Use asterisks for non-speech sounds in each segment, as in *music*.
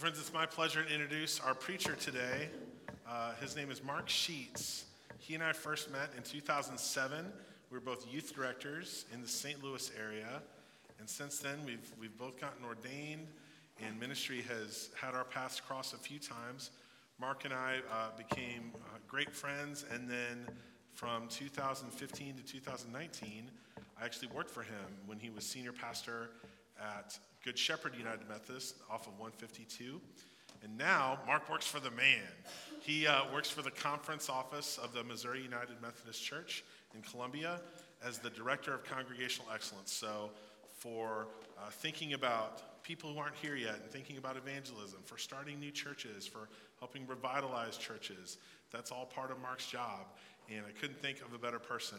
friends, it's my pleasure to introduce our preacher today. Uh, his name is Mark Sheets. He and I first met in 2007. We were both youth directors in the St. Louis area. And since then, we've, we've both gotten ordained, and ministry has had our paths cross a few times. Mark and I uh, became uh, great friends, and then from 2015 to 2019, I actually worked for him when he was senior pastor at Good Shepherd United Methodist off of 152. And now Mark works for the man. He uh, works for the conference office of the Missouri United Methodist Church in Columbia as the director of congregational excellence. So, for uh, thinking about people who aren't here yet and thinking about evangelism, for starting new churches, for helping revitalize churches, that's all part of Mark's job. And I couldn't think of a better person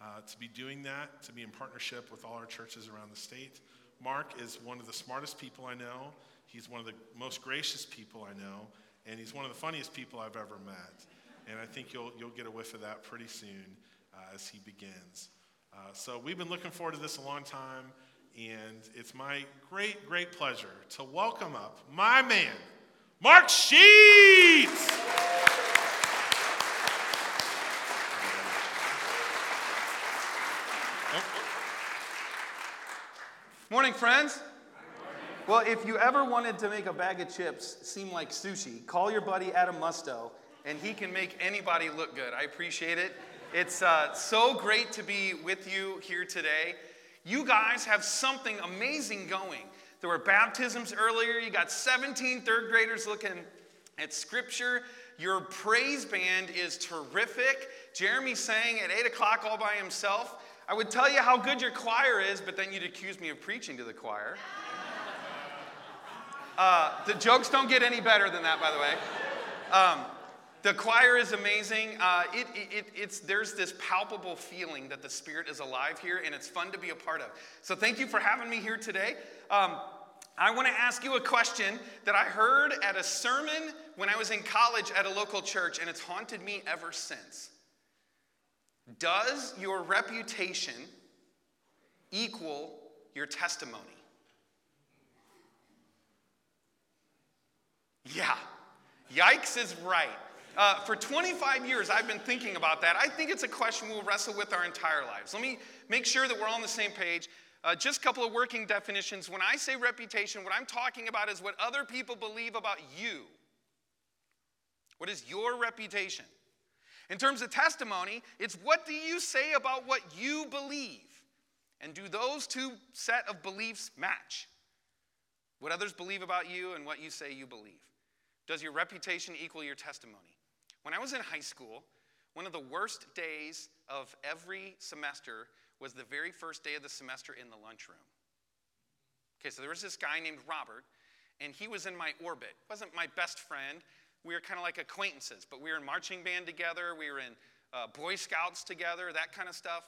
uh, to be doing that, to be in partnership with all our churches around the state. Mark is one of the smartest people I know. He's one of the most gracious people I know, and he's one of the funniest people I've ever met. And I think you'll, you'll get a whiff of that pretty soon uh, as he begins. Uh, so we've been looking forward to this a long time, and it's my great, great pleasure to welcome up my man, Mark Sheets. Morning, friends. Well, if you ever wanted to make a bag of chips seem like sushi, call your buddy Adam Musto, and he can make anybody look good. I appreciate it. It's uh, so great to be with you here today. You guys have something amazing going. There were baptisms earlier. You got 17 third graders looking at scripture. Your praise band is terrific. Jeremy sang at 8 o'clock all by himself. I would tell you how good your choir is, but then you'd accuse me of preaching to the choir. Uh, the jokes don't get any better than that, by the way. Um, the choir is amazing. Uh, it, it, it's, there's this palpable feeling that the Spirit is alive here, and it's fun to be a part of. So, thank you for having me here today. Um, I want to ask you a question that I heard at a sermon when I was in college at a local church, and it's haunted me ever since. Does your reputation equal your testimony? Yeah, yikes is right. Uh, for 25 years, I've been thinking about that. I think it's a question we'll wrestle with our entire lives. Let me make sure that we're all on the same page. Uh, just a couple of working definitions. When I say reputation, what I'm talking about is what other people believe about you. What is your reputation? In terms of testimony, it's what do you say about what you believe? And do those two set of beliefs match? What others believe about you and what you say you believe. Does your reputation equal your testimony? When I was in high school, one of the worst days of every semester was the very first day of the semester in the lunchroom. Okay, so there was this guy named Robert, and he was in my orbit. Wasn't my best friend, we were kind of like acquaintances, but we were in marching band together, we were in uh, Boy Scouts together, that kind of stuff.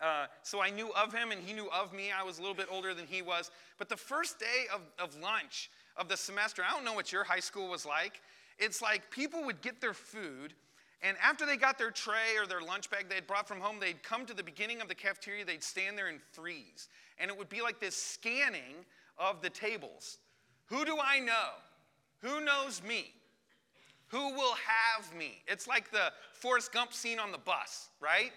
Uh, so I knew of him and he knew of me. I was a little bit older than he was. But the first day of, of lunch of the semester, I don't know what your high school was like. It's like people would get their food, and after they got their tray or their lunch bag they'd brought from home, they'd come to the beginning of the cafeteria, they'd stand there and freeze. And it would be like this scanning of the tables. Who do I know? Who knows me? Who will have me? It's like the Forrest Gump scene on the bus, right?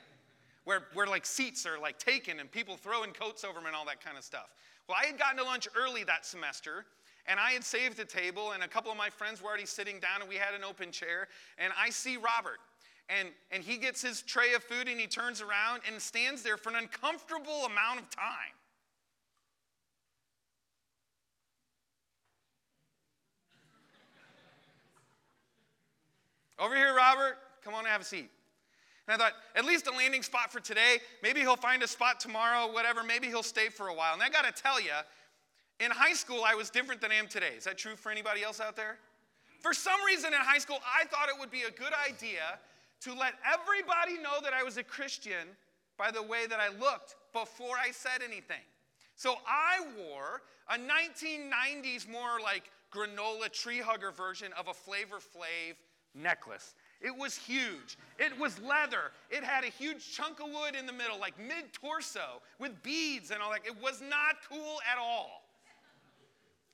Where, where like seats are like taken and people throwing coats over them and all that kind of stuff. Well, I had gotten to lunch early that semester and I had saved a table and a couple of my friends were already sitting down and we had an open chair and I see Robert and, and he gets his tray of food and he turns around and stands there for an uncomfortable amount of time. Over here, Robert. Come on and have a seat. And I thought, at least a landing spot for today. Maybe he'll find a spot tomorrow, whatever. Maybe he'll stay for a while. And I got to tell you, in high school, I was different than I am today. Is that true for anybody else out there? For some reason in high school, I thought it would be a good idea to let everybody know that I was a Christian by the way that I looked before I said anything. So I wore a 1990s, more like granola tree hugger version of a Flavor Flav necklace. It was huge. It was leather. It had a huge chunk of wood in the middle, like mid torso, with beads and all that. It was not cool at all.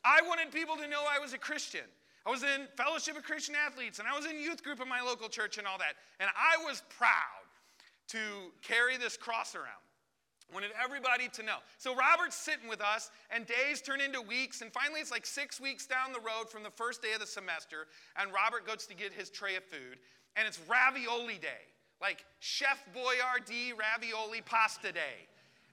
I wanted people to know I was a Christian. I was in Fellowship of Christian Athletes and I was in youth group in my local church and all that. And I was proud to carry this cross around. Wanted everybody to know. So Robert's sitting with us, and days turn into weeks, and finally it's like six weeks down the road from the first day of the semester, and Robert goes to get his tray of food, and it's ravioli day, like Chef Boyardee ravioli pasta day.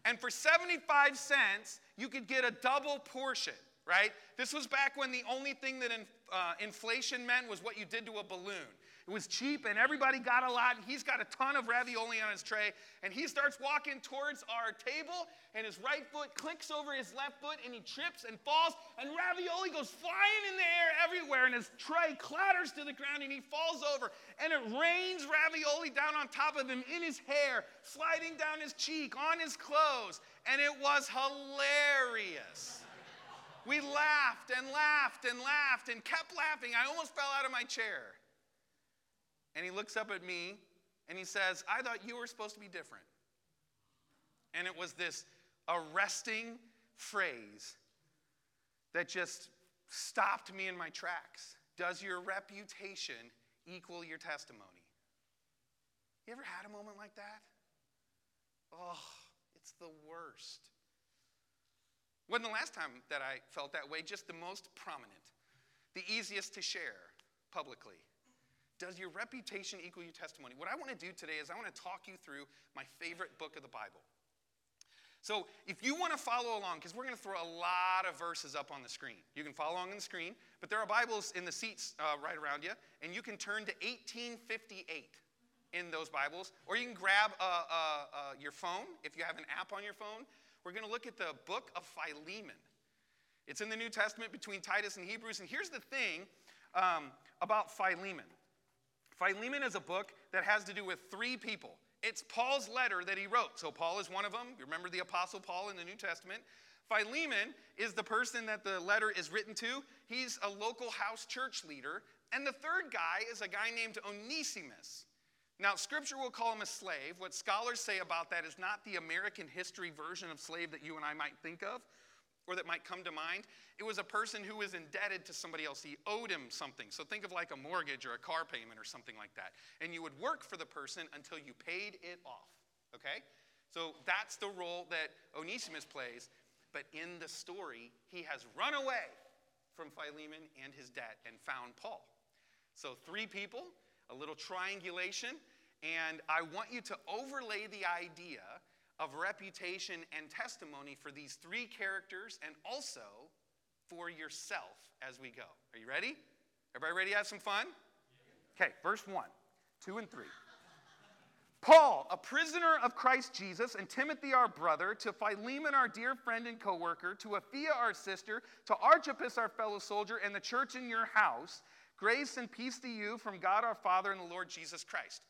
And for 75 cents, you could get a double portion, right? This was back when the only thing that in, uh, inflation meant was what you did to a balloon. It was cheap and everybody got a lot. and He's got a ton of ravioli on his tray and he starts walking towards our table and his right foot clicks over his left foot and he trips and falls and ravioli goes flying in the air everywhere and his tray clatters to the ground and he falls over and it rains ravioli down on top of him in his hair, sliding down his cheek, on his clothes, and it was hilarious. We laughed and laughed and laughed and kept laughing. I almost fell out of my chair. And he looks up at me and he says, I thought you were supposed to be different. And it was this arresting phrase that just stopped me in my tracks. Does your reputation equal your testimony? You ever had a moment like that? Oh, it's the worst. Wasn't the last time that I felt that way, just the most prominent, the easiest to share publicly. Does your reputation equal your testimony? What I want to do today is I want to talk you through my favorite book of the Bible. So, if you want to follow along, because we're going to throw a lot of verses up on the screen, you can follow along on the screen, but there are Bibles in the seats uh, right around you, and you can turn to 1858 in those Bibles, or you can grab uh, uh, uh, your phone if you have an app on your phone. We're going to look at the book of Philemon. It's in the New Testament between Titus and Hebrews, and here's the thing um, about Philemon. Philemon is a book that has to do with three people. It's Paul's letter that he wrote. So, Paul is one of them. You remember the Apostle Paul in the New Testament? Philemon is the person that the letter is written to. He's a local house church leader. And the third guy is a guy named Onesimus. Now, scripture will call him a slave. What scholars say about that is not the American history version of slave that you and I might think of or that might come to mind. It was a person who was indebted to somebody else. He owed him something. So think of like a mortgage or a car payment or something like that. And you would work for the person until you paid it off. Okay? So that's the role that Onesimus plays. But in the story, he has run away from Philemon and his debt and found Paul. So three people, a little triangulation, and I want you to overlay the idea of reputation and testimony for these three characters and also for yourself as we go. Are you ready? Everybody ready to have some fun? Okay, verse 1, 2, and 3. Paul, a prisoner of Christ Jesus, and Timothy, our brother, to Philemon, our dear friend and co worker, to Apphia, our sister, to Archippus, our fellow soldier, and the church in your house, grace and peace to you from God our Father and the Lord Jesus Christ.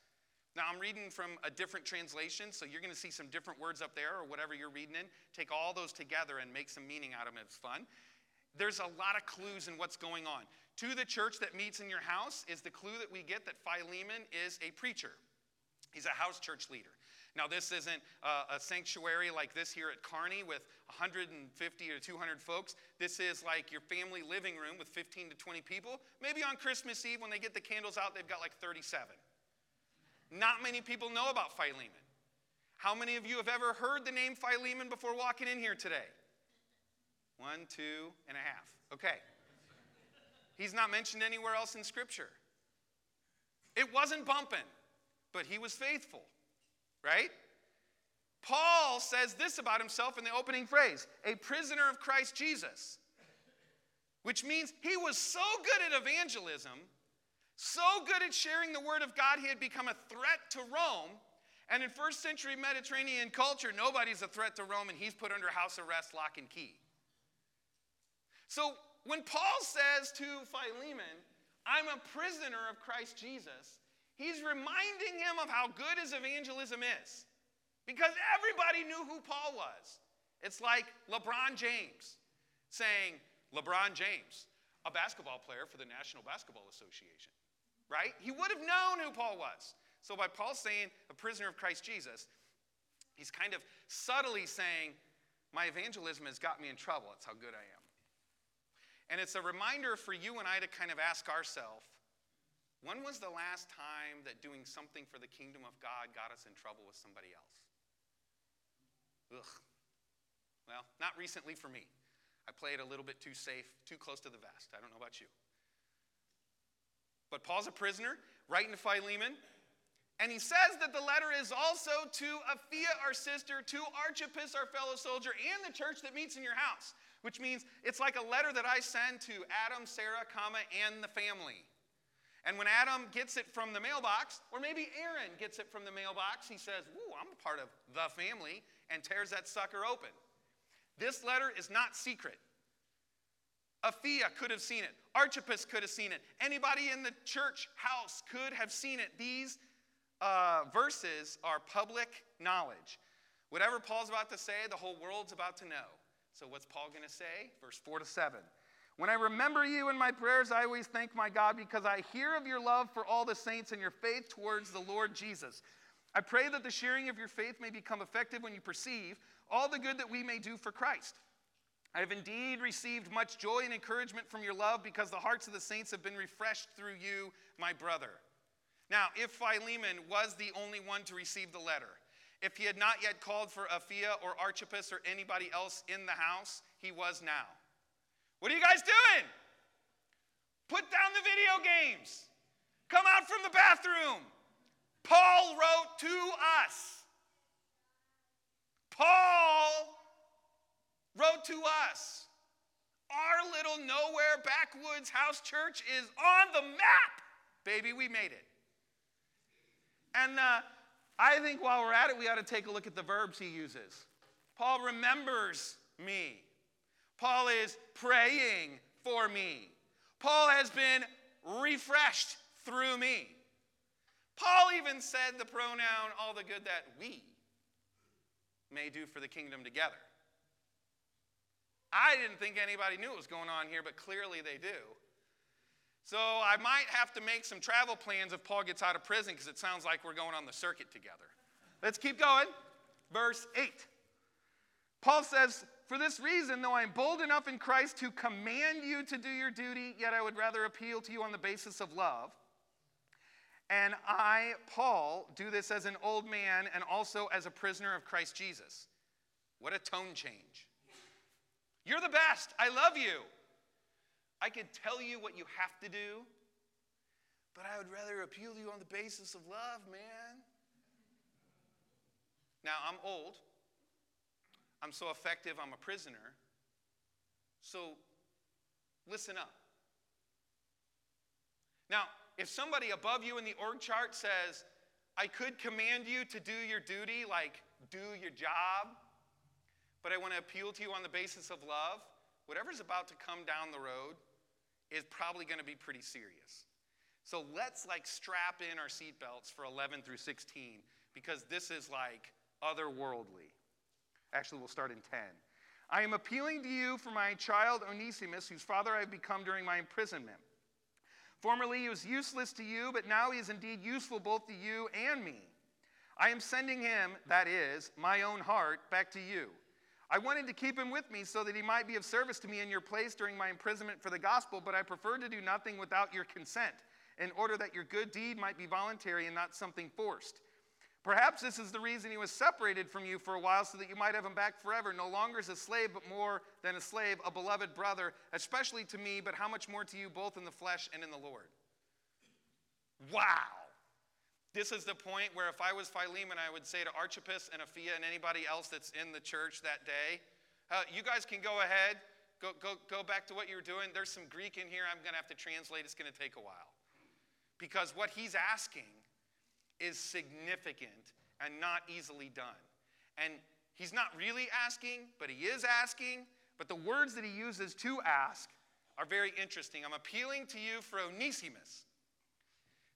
Now, I'm reading from a different translation, so you're going to see some different words up there or whatever you're reading in. Take all those together and make some meaning out of them. It's fun. There's a lot of clues in what's going on. To the church that meets in your house is the clue that we get that Philemon is a preacher, he's a house church leader. Now, this isn't uh, a sanctuary like this here at Kearney with 150 or 200 folks. This is like your family living room with 15 to 20 people. Maybe on Christmas Eve, when they get the candles out, they've got like 37. Not many people know about Philemon. How many of you have ever heard the name Philemon before walking in here today? One, two and a half. Okay. He's not mentioned anywhere else in Scripture. It wasn't bumping, but he was faithful, right? Paul says this about himself in the opening phrase a prisoner of Christ Jesus, which means he was so good at evangelism so good at sharing the word of God, he had become a threat to Rome. And in first century Mediterranean culture, nobody's a threat to Rome, and he's put under house arrest, lock, and key. So when Paul says to Philemon, I'm a prisoner of Christ Jesus, he's reminding him of how good his evangelism is. Because everybody knew who Paul was. It's like LeBron James saying, LeBron James, a basketball player for the National Basketball Association right? He would have known who Paul was. So by Paul saying a prisoner of Christ Jesus, he's kind of subtly saying, My evangelism has got me in trouble. That's how good I am. And it's a reminder for you and I to kind of ask ourselves when was the last time that doing something for the kingdom of God got us in trouble with somebody else? Ugh. Well, not recently for me. I played a little bit too safe, too close to the vest. I don't know about you. But Paul's a prisoner, writing to Philemon, and he says that the letter is also to Apphia, our sister, to Archippus, our fellow soldier, and the church that meets in your house, which means it's like a letter that I send to Adam, Sarah, comma, and the family. And when Adam gets it from the mailbox, or maybe Aaron gets it from the mailbox, he says, Ooh, I'm part of the family, and tears that sucker open. This letter is not secret. Apphia could have seen it. Archippus could have seen it. Anybody in the church house could have seen it. These uh, verses are public knowledge. Whatever Paul's about to say, the whole world's about to know. So, what's Paul going to say? Verse 4 to 7. When I remember you in my prayers, I always thank my God because I hear of your love for all the saints and your faith towards the Lord Jesus. I pray that the sharing of your faith may become effective when you perceive all the good that we may do for Christ. I have indeed received much joy and encouragement from your love because the hearts of the saints have been refreshed through you, my brother. Now, if Philemon was the only one to receive the letter, if he had not yet called for Apphia or Archippus or anybody else in the house, he was now. What are you guys doing? Put down the video games. Come out from the bathroom. Paul wrote to us. Paul wrote to us. Our little nowhere backwoods house church is on the map. Baby, we made it. And uh, I think while we're at it, we ought to take a look at the verbs he uses. Paul remembers me. Paul is praying for me. Paul has been refreshed through me. Paul even said the pronoun, all the good that we may do for the kingdom together. I didn't think anybody knew what was going on here, but clearly they do. So I might have to make some travel plans if Paul gets out of prison because it sounds like we're going on the circuit together. Let's keep going. Verse 8. Paul says, For this reason, though I am bold enough in Christ to command you to do your duty, yet I would rather appeal to you on the basis of love. And I, Paul, do this as an old man and also as a prisoner of Christ Jesus. What a tone change. You're the best. I love you. I could tell you what you have to do, but I would rather appeal to you on the basis of love, man. Now, I'm old. I'm so effective, I'm a prisoner. So, listen up. Now, if somebody above you in the org chart says, I could command you to do your duty, like do your job, but I want to appeal to you on the basis of love, whatever's about to come down the road is probably going to be pretty serious. So let's like strap in our seatbelts for 11 through 16 because this is like otherworldly. Actually, we'll start in 10. I am appealing to you for my child Onesimus, whose father I have become during my imprisonment. Formerly he was useless to you, but now he is indeed useful both to you and me. I am sending him, that is, my own heart, back to you. I wanted to keep him with me so that he might be of service to me in your place during my imprisonment for the gospel, but I preferred to do nothing without your consent, in order that your good deed might be voluntary and not something forced. Perhaps this is the reason he was separated from you for a while, so that you might have him back forever, no longer as a slave, but more than a slave, a beloved brother, especially to me, but how much more to you, both in the flesh and in the Lord. Wow. This is the point where if I was Philemon, I would say to Archippus and Apphia and anybody else that's in the church that day, uh, you guys can go ahead, go, go, go back to what you're doing. There's some Greek in here I'm going to have to translate. It's going to take a while. Because what he's asking is significant and not easily done. And he's not really asking, but he is asking. But the words that he uses to ask are very interesting. I'm appealing to you for Onesimus.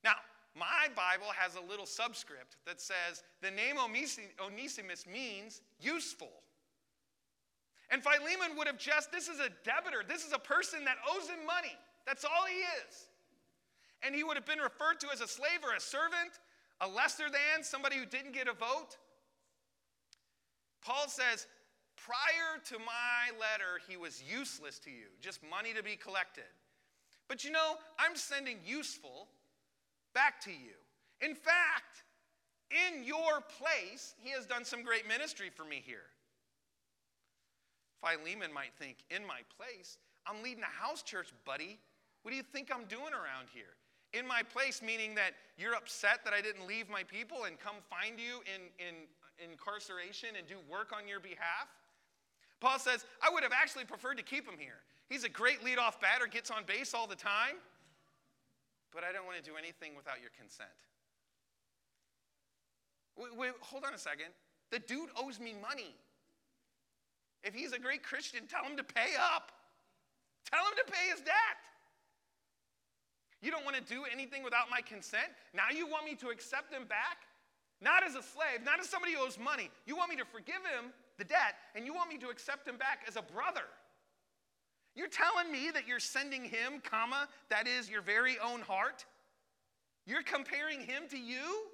Now, my Bible has a little subscript that says the name Onesimus means useful. And Philemon would have just, this is a debitor, this is a person that owes him money. That's all he is. And he would have been referred to as a slave or a servant a lesser than, somebody who didn't get a vote. Paul says, Prior to my letter, he was useless to you, just money to be collected. But you know, I'm sending useful back to you. In fact, in your place, he has done some great ministry for me here. Philemon might think, in my place, I'm leading a house church, buddy. What do you think I'm doing around here? In my place, meaning that you're upset that I didn't leave my people and come find you in, in, incarceration and do work on your behalf? Paul says, I would have actually preferred to keep him here. He's a great leadoff batter, gets on base all the time, but I don't want to do anything without your consent. Wait, wait, hold on a second. The dude owes me money. If he's a great Christian, tell him to pay up. Tell him to pay his debt. You don't want to do anything without my consent? Now you want me to accept him back? Not as a slave, not as somebody who owes money. You want me to forgive him the debt, and you want me to accept him back as a brother. You're telling me that you're sending him, comma, that is your very own heart? You're comparing him to you?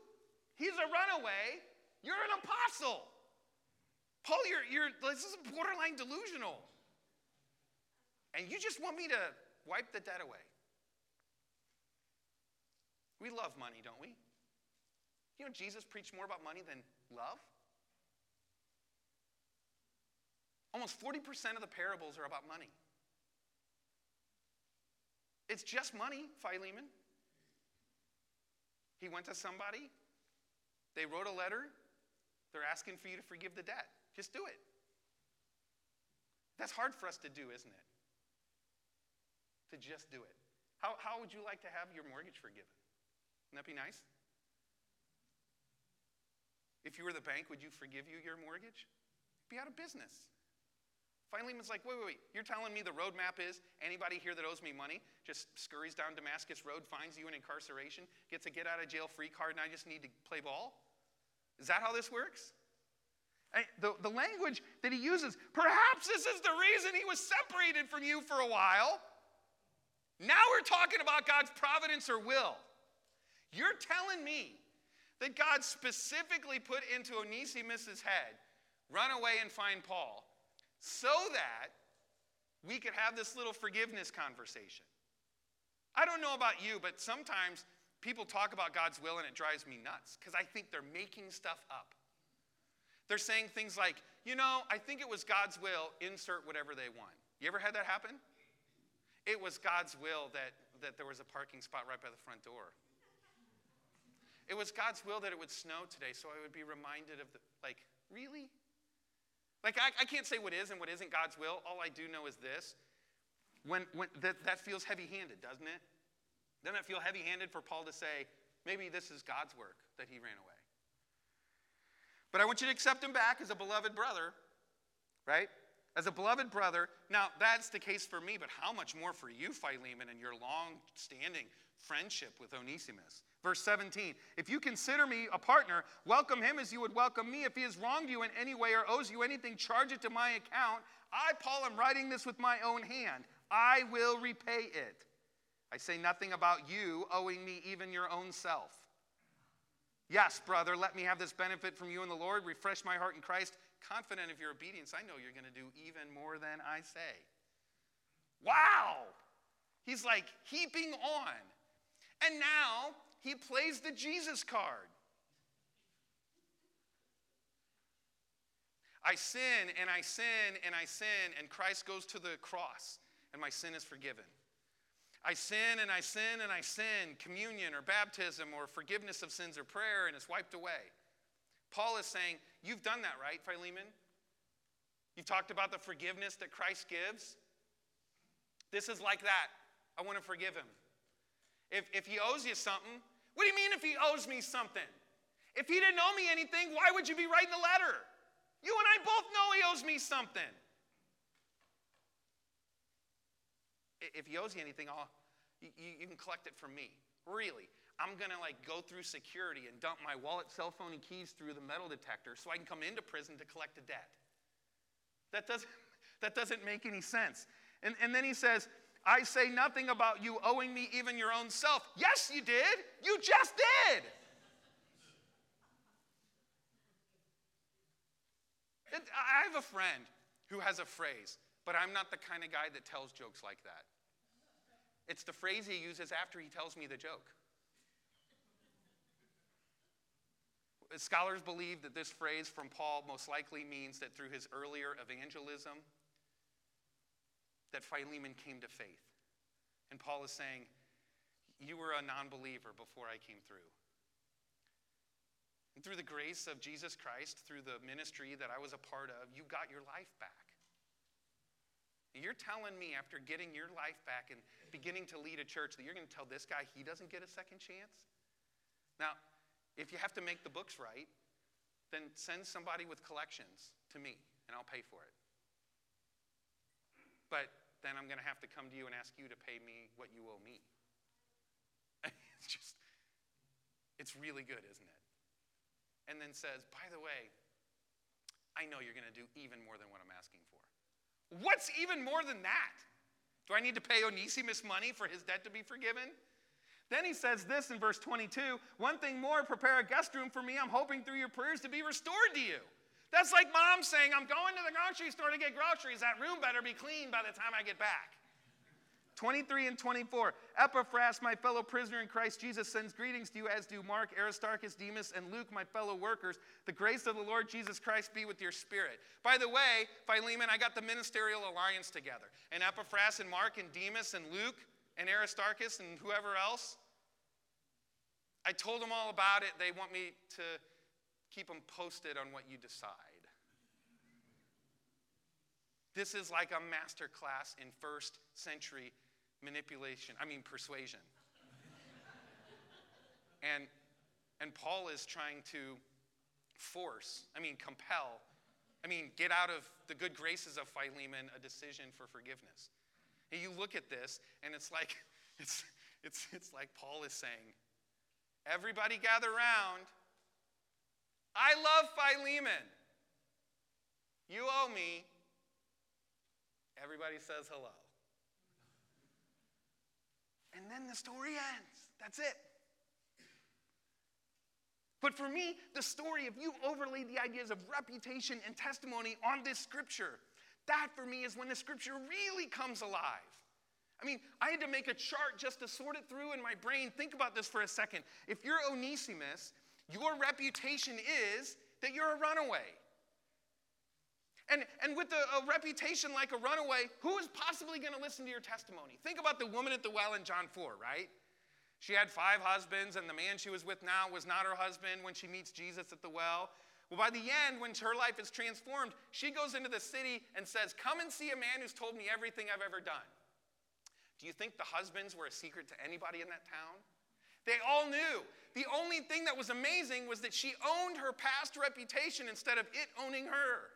He's a runaway. You're an apostle. Paul, you're, you're this is borderline delusional. And you just want me to wipe the debt away. We love money, don't we? You know, Jesus preached more about money than love. Almost 40% of the parables are about money. It's just money, Philemon. He went to somebody, they wrote a letter, they're asking for you to forgive the debt. Just do it. That's hard for us to do, isn't it? To just do it. How, how would you like to have your mortgage forgiven? Wouldn't that be nice? If you were the bank, would you forgive you your mortgage? Be out of business. Philemon's like, wait, wait, wait. You're telling me the roadmap is anybody here that owes me money just scurries down Damascus Road, finds you in incarceration, gets a get out of jail free card, and I just need to play ball? Is that how this works? The, the language that he uses, perhaps this is the reason he was separated from you for a while. Now we're talking about God's providence or will. You're telling me that God specifically put into Onesimus' head, run away and find Paul, so that we could have this little forgiveness conversation. I don't know about you, but sometimes people talk about God's will and it drives me nuts because I think they're making stuff up. They're saying things like, you know, I think it was God's will, insert whatever they want. You ever had that happen? It was God's will that, that there was a parking spot right by the front door. It was God's will that it would snow today, so I would be reminded of the, like, really? Like, I, I can't say what is and what isn't God's will. All I do know is this. When, when that, that feels heavy handed, doesn't it? Doesn't it feel heavy handed for Paul to say, maybe this is God's work that he ran away? But I want you to accept him back as a beloved brother, right? As a beloved brother. Now, that's the case for me, but how much more for you, Philemon, and your long standing friendship with Onesimus? Verse 17 If you consider me a partner, welcome him as you would welcome me. If he has wronged you in any way or owes you anything, charge it to my account. I, Paul, am writing this with my own hand. I will repay it. I say nothing about you owing me even your own self. Yes, brother, let me have this benefit from you in the Lord. Refresh my heart in Christ. Confident of your obedience, I know you're going to do even more than I say. Wow! He's like heaping on. And now he plays the Jesus card. I sin and I sin and I sin, and Christ goes to the cross, and my sin is forgiven. I sin and I sin and I sin, communion or baptism or forgiveness of sins or prayer, and it's wiped away. Paul is saying, You've done that, right, Philemon? You've talked about the forgiveness that Christ gives. This is like that. I want to forgive him. If, if he owes you something, what do you mean if he owes me something? If he didn't owe me anything, why would you be writing a letter? You and I both know he owes me something. If he owes you anything, I'll, you, you can collect it from me. Really. I'm going to like go through security and dump my wallet, cell phone, and keys through the metal detector so I can come into prison to collect a debt. That doesn't, *laughs* that doesn't make any sense. And, and then he says, I say nothing about you owing me even your own self. Yes, you did. You just did. I have a friend who has a phrase, but I'm not the kind of guy that tells jokes like that. It's the phrase he uses after he tells me the joke. Scholars believe that this phrase from Paul most likely means that through his earlier evangelism, that Philemon came to faith. And Paul is saying, You were a non believer before I came through. And through the grace of Jesus Christ, through the ministry that I was a part of, you got your life back. You're telling me after getting your life back and beginning to lead a church that you're going to tell this guy he doesn't get a second chance? Now, if you have to make the books right, then send somebody with collections to me and I'll pay for it. But then I'm going to have to come to you and ask you to pay me what you owe me. *laughs* it's just, it's really good, isn't it? And then says, by the way, I know you're going to do even more than what I'm asking for. What's even more than that? Do I need to pay Onesimus money for his debt to be forgiven? Then he says this in verse 22 One thing more, prepare a guest room for me. I'm hoping through your prayers to be restored to you. That's like mom saying, I'm going to the grocery store to get groceries. That room better be clean by the time I get back. 23 and 24. Epaphras, my fellow prisoner in Christ Jesus, sends greetings to you, as do Mark, Aristarchus, Demas, and Luke, my fellow workers. The grace of the Lord Jesus Christ be with your spirit. By the way, Philemon, I got the ministerial alliance together. And Epaphras, and Mark, and Demas, and Luke, and Aristarchus, and whoever else. I told them all about it. They want me to keep them posted on what you decide. This is like a master class in first century manipulation, I mean, persuasion. *laughs* and, and Paul is trying to force, I mean, compel, I mean, get out of the good graces of Philemon a decision for forgiveness. You look at this, and it's like, *laughs* it's, it's, it's like Paul is saying, everybody gather around. I love Philemon. You owe me. Everybody says hello. And then the story ends. That's it. But for me, the story, if you overlay the ideas of reputation and testimony on this scripture, that for me is when the scripture really comes alive. I mean, I had to make a chart just to sort it through in my brain. Think about this for a second. If you're Onesimus, your reputation is that you're a runaway. And, and with a, a reputation like a runaway, who is possibly going to listen to your testimony? Think about the woman at the well in John 4, right? She had five husbands, and the man she was with now was not her husband when she meets Jesus at the well. Well, by the end, when her life is transformed, she goes into the city and says, Come and see a man who's told me everything I've ever done. Do you think the husbands were a secret to anybody in that town? They all knew. The only thing that was amazing was that she owned her past reputation instead of it owning her.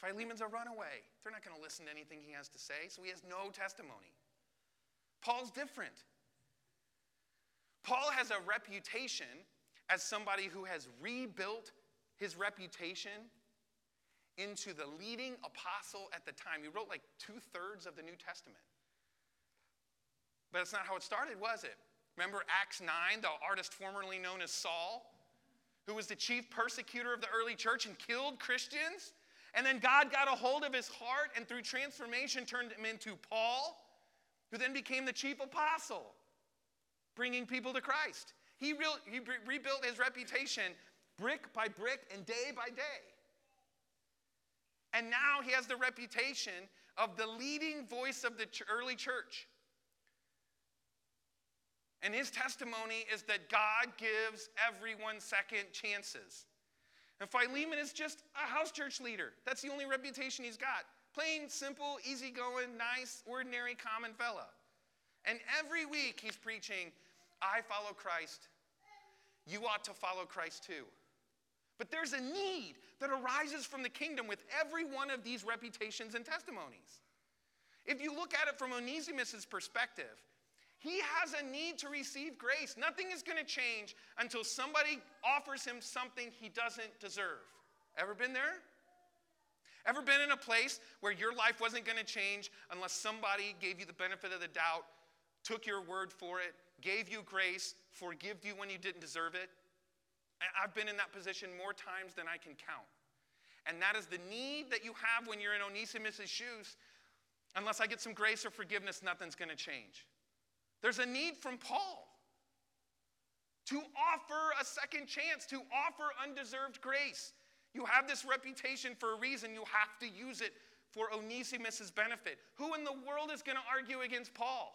Philemon's a runaway. They're not going to listen to anything he has to say, so he has no testimony. Paul's different. Paul has a reputation as somebody who has rebuilt his reputation into the leading apostle at the time. He wrote like two thirds of the New Testament. But that's not how it started, was it? Remember Acts 9, the artist formerly known as Saul, who was the chief persecutor of the early church and killed Christians? And then God got a hold of his heart and through transformation turned him into Paul, who then became the chief apostle, bringing people to Christ. He, re- he re- rebuilt his reputation brick by brick and day by day. And now he has the reputation of the leading voice of the ch- early church. And his testimony is that God gives everyone second chances. And Philemon is just a house church leader. That's the only reputation he's got. Plain, simple, easygoing, nice, ordinary, common fella. And every week he's preaching, I follow Christ. You ought to follow Christ too. But there's a need that arises from the kingdom with every one of these reputations and testimonies. If you look at it from Onesimus' perspective, he has a need to receive grace. Nothing is going to change until somebody offers him something he doesn't deserve. Ever been there? Ever been in a place where your life wasn't going to change unless somebody gave you the benefit of the doubt, took your word for it, gave you grace, forgave you when you didn't deserve it? I've been in that position more times than I can count. And that is the need that you have when you're in Onesimus' shoes. Unless I get some grace or forgiveness, nothing's going to change. There's a need from Paul to offer a second chance, to offer undeserved grace. You have this reputation for a reason, you have to use it for Onesimus' benefit. Who in the world is going to argue against Paul?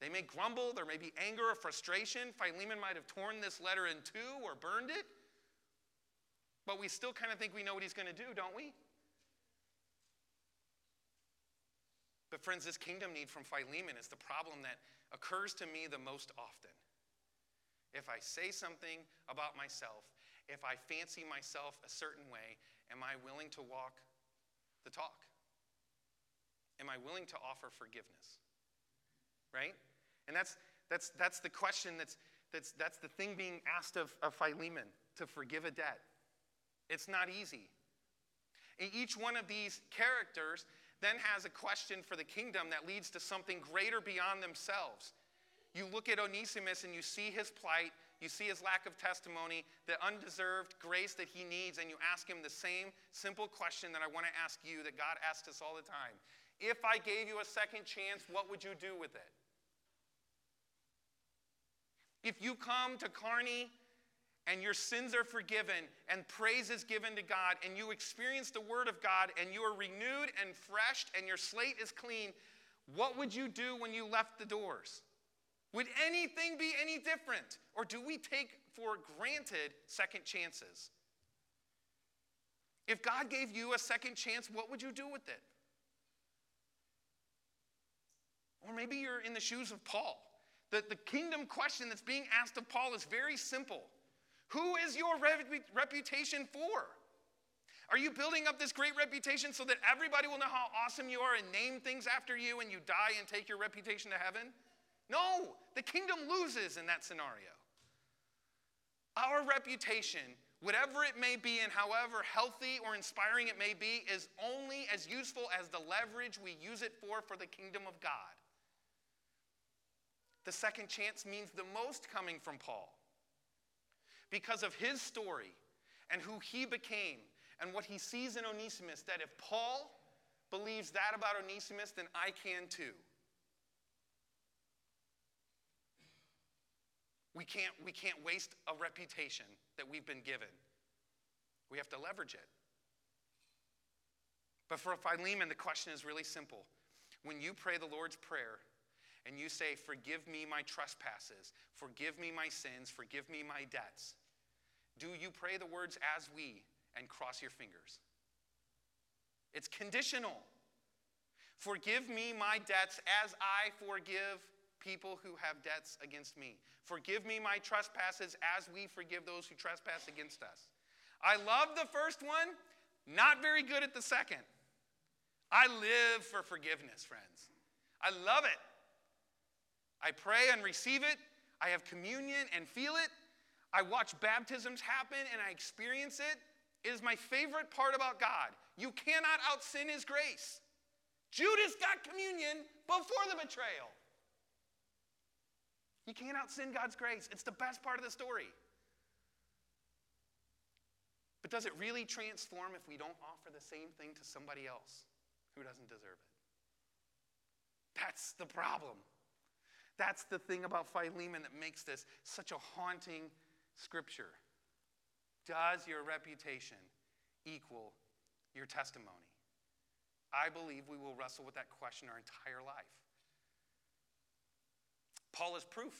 They may grumble, there may be anger or frustration. Philemon might have torn this letter in two or burned it. But we still kind of think we know what he's going to do, don't we? But, friends, this kingdom need from Philemon is the problem that occurs to me the most often. If I say something about myself, if I fancy myself a certain way, am I willing to walk the talk? Am I willing to offer forgiveness? Right? And that's, that's, that's the question that's, that's, that's the thing being asked of, of Philemon to forgive a debt. It's not easy. And each one of these characters then has a question for the kingdom that leads to something greater beyond themselves. You look at Onesimus and you see his plight, you see his lack of testimony, the undeserved grace that he needs, and you ask him the same simple question that I want to ask you that God asks us all the time. If I gave you a second chance, what would you do with it? If you come to Kearney and your sins are forgiven and praise is given to God and you experience the Word of God and you are renewed and freshed and your slate is clean, what would you do when you left the doors? Would anything be any different? Or do we take for granted second chances? If God gave you a second chance, what would you do with it? Or maybe you're in the shoes of Paul. The, the kingdom question that's being asked of Paul is very simple who is your reputation for? Are you building up this great reputation so that everybody will know how awesome you are and name things after you and you die and take your reputation to heaven? No, the kingdom loses in that scenario. Our reputation, whatever it may be and however healthy or inspiring it may be, is only as useful as the leverage we use it for for the kingdom of God. The second chance means the most coming from Paul because of his story and who he became and what he sees in Onesimus that if Paul believes that about Onesimus, then I can too. We can't, we can't waste a reputation that we've been given. We have to leverage it. But for Philemon, the question is really simple. When you pray the Lord's Prayer, and you say, Forgive me my trespasses, forgive me my sins, forgive me my debts, do you pray the words as we and cross your fingers? It's conditional. Forgive me my debts as I forgive people who have debts against me. Forgive me my trespasses as we forgive those who trespass against us. I love the first one, not very good at the second. I live for forgiveness, friends. I love it. I pray and receive it. I have communion and feel it. I watch baptisms happen and I experience it. It is my favorite part about God. You cannot out sin His grace. Judas got communion before the betrayal. You can't out sin God's grace. It's the best part of the story. But does it really transform if we don't offer the same thing to somebody else who doesn't deserve it? That's the problem. That's the thing about Philemon that makes this such a haunting scripture. Does your reputation equal your testimony? I believe we will wrestle with that question our entire life. Paul is proof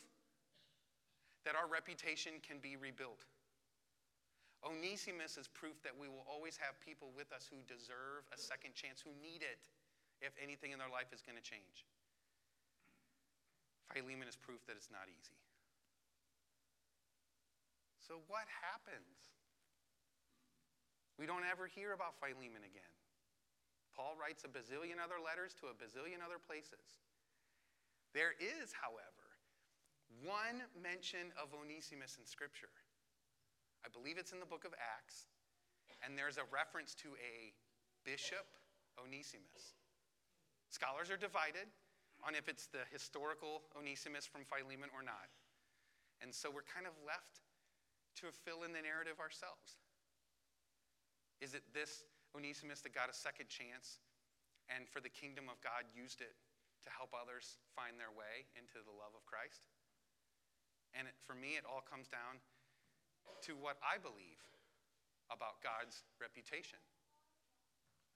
that our reputation can be rebuilt. Onesimus is proof that we will always have people with us who deserve a second chance, who need it if anything in their life is going to change. Philemon is proof that it's not easy. So, what happens? We don't ever hear about Philemon again. Paul writes a bazillion other letters to a bazillion other places. There is, however, one mention of Onesimus in Scripture. I believe it's in the book of Acts, and there's a reference to a bishop Onesimus. Scholars are divided on if it's the historical Onesimus from Philemon or not. And so we're kind of left to fill in the narrative ourselves. Is it this Onesimus that got a second chance and for the kingdom of God used it to help others find their way into the love of Christ? And it, for me, it all comes down to what I believe about God's reputation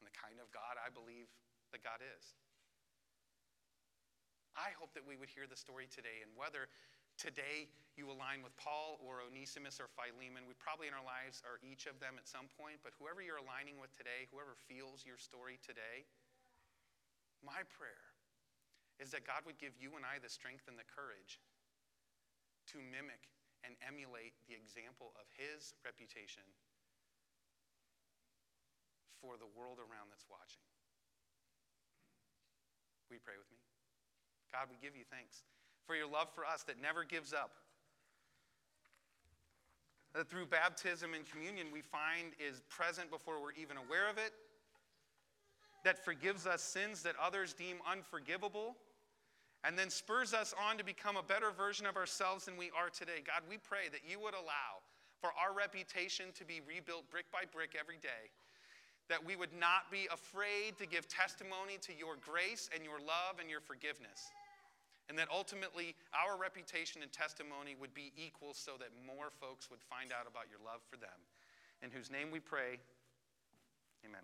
and the kind of God I believe that God is. I hope that we would hear the story today, and whether today you align with Paul or Onesimus or Philemon, we probably in our lives are each of them at some point, but whoever you're aligning with today, whoever feels your story today, my prayer is that God would give you and I the strength and the courage to mimic and emulate the example of his reputation for the world around that's watching. Will you pray with me? God, we give you thanks for your love for us that never gives up. That through baptism and communion we find is present before we're even aware of it, that forgives us sins that others deem unforgivable, and then spurs us on to become a better version of ourselves than we are today. God, we pray that you would allow for our reputation to be rebuilt brick by brick every day that we would not be afraid to give testimony to your grace and your love and your forgiveness. And that ultimately our reputation and testimony would be equal so that more folks would find out about your love for them. In whose name we pray, amen.